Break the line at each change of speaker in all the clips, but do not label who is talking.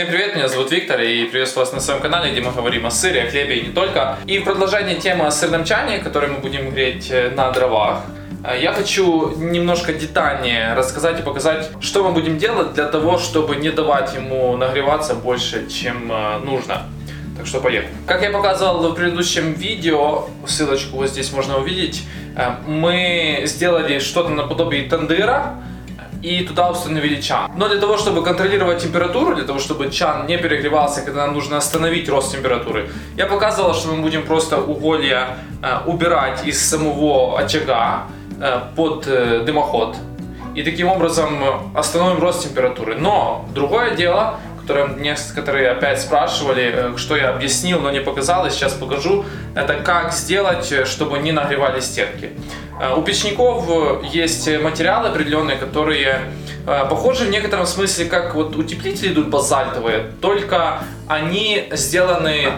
Всем привет, меня зовут Виктор и приветствую вас на своем канале, где мы говорим о сыре, о хлебе и не только. И в продолжение темы о сырном чане, который мы будем греть э, на дровах, э, я хочу немножко детальнее рассказать и показать, что мы будем делать для того, чтобы не давать ему нагреваться больше, чем э, нужно. Так что поехали. Как я показывал в предыдущем видео, ссылочку вот здесь можно увидеть, мы сделали что-то наподобие тандыра, и туда установили чан. Но для того, чтобы контролировать температуру, для того, чтобы чан не перегревался, когда нам нужно остановить рост температуры, я показывал, что мы будем просто уголья э, убирать из самого очага э, под э, дымоход. И таким образом остановим рост температуры. Но другое дело, которое некоторые опять спрашивали, э, что я объяснил, но не показал, и сейчас покажу, это как сделать, э, чтобы не нагревали стенки. Э, у печников есть материалы определенные, которые похожи в некотором смысле, как вот утеплители идут базальтовые, только они сделаны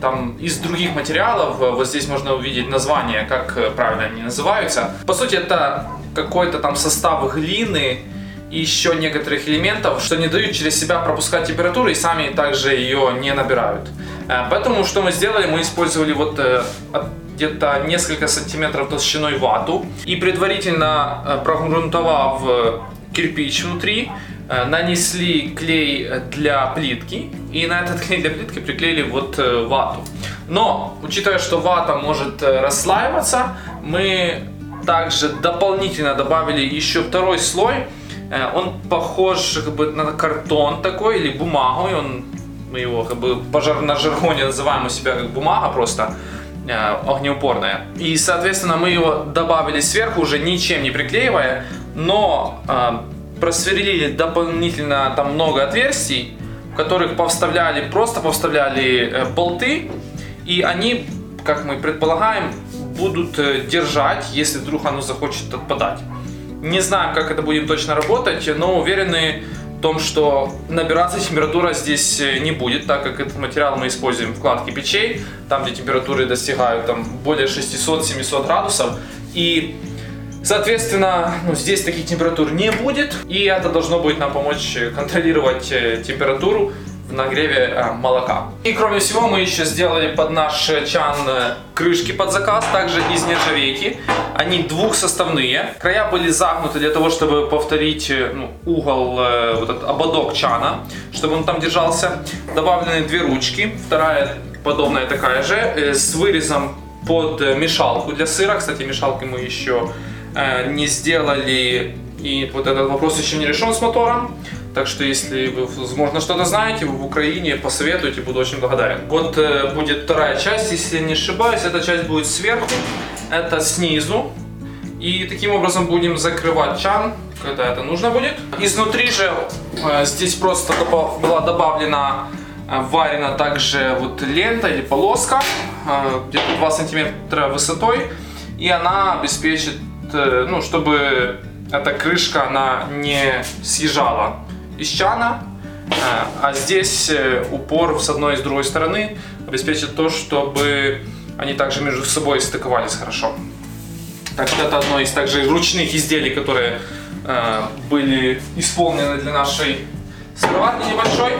там из других материалов. Вот здесь можно увидеть название, как правильно они называются. По сути, это какой-то там состав глины, и еще некоторых элементов, что не дают через себя пропускать температуру и сами также ее не набирают. Э, поэтому что мы сделали, мы использовали вот э, где-то несколько сантиметров толщиной вату и предварительно э, прогрунтовав кирпич внутри, нанесли клей для плитки и на этот клей для плитки приклеили вот вату. Но, учитывая, что вата может расслаиваться, мы также дополнительно добавили еще второй слой, он похож как бы на картон такой или бумагу, и он, мы его как бы пожар, на жаргоне называем у себя как бумага просто э, огнеупорная. И, соответственно, мы его добавили сверху, уже ничем не приклеивая, но э, просверлили дополнительно там много отверстий, в которых повставляли, просто повставляли э, болты, и они, как мы предполагаем, будут э, держать, если вдруг оно захочет отпадать. Не знаем, как это будет точно работать, но уверены в том, что набираться температура здесь э, не будет, так как этот материал мы используем в кладке печей, там, где температуры достигают там, более 600-700 градусов. И Соответственно, ну, здесь таких температур не будет, и это должно будет нам помочь контролировать э, температуру нагреве э, молока. И кроме всего мы еще сделали под наш чан э, крышки под заказ, также из нержавейки. Они двухсоставные. Края были загнуты для того, чтобы повторить э, ну, угол, вот этот ободок чана, чтобы он там держался. Добавлены две ручки, вторая подобная такая же, с вырезом под мешалку для сыра. Кстати, мешалки мы еще не сделали, и вот этот вопрос еще не решен с мотором. Так что, если вы, возможно, что-то знаете, вы в Украине, посоветуйте, буду очень благодарен. Вот э, будет вторая часть, если не ошибаюсь, эта часть будет сверху, это снизу. И таким образом будем закрывать чан, когда это нужно будет. Изнутри же э, здесь просто была добавлена, э, варена также вот лента или полоска, э, где-то 2 сантиметра высотой. И она обеспечит, э, ну, чтобы эта крышка, она не съезжала из чана, э, а здесь э, упор с одной и с другой стороны обеспечит то, чтобы они также между собой стыковались хорошо. Так что это одно из также ручных изделий, которые э, были исполнены для нашей сковородки небольшой.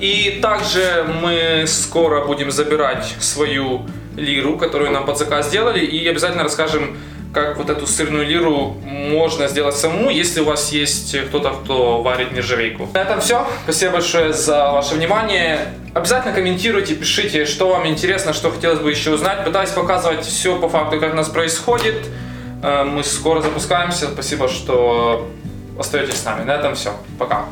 И также мы скоро будем забирать свою лиру, которую нам под заказ сделали, и обязательно расскажем как вот эту сырную лиру можно сделать самому, если у вас есть кто-то, кто варит нержавейку. На этом все. Спасибо большое за ваше внимание. Обязательно комментируйте, пишите, что вам интересно, что хотелось бы еще узнать. Пытаюсь показывать все по факту, как у нас происходит. Э, мы скоро запускаемся. Спасибо, что остаетесь с нами. На этом все. Пока.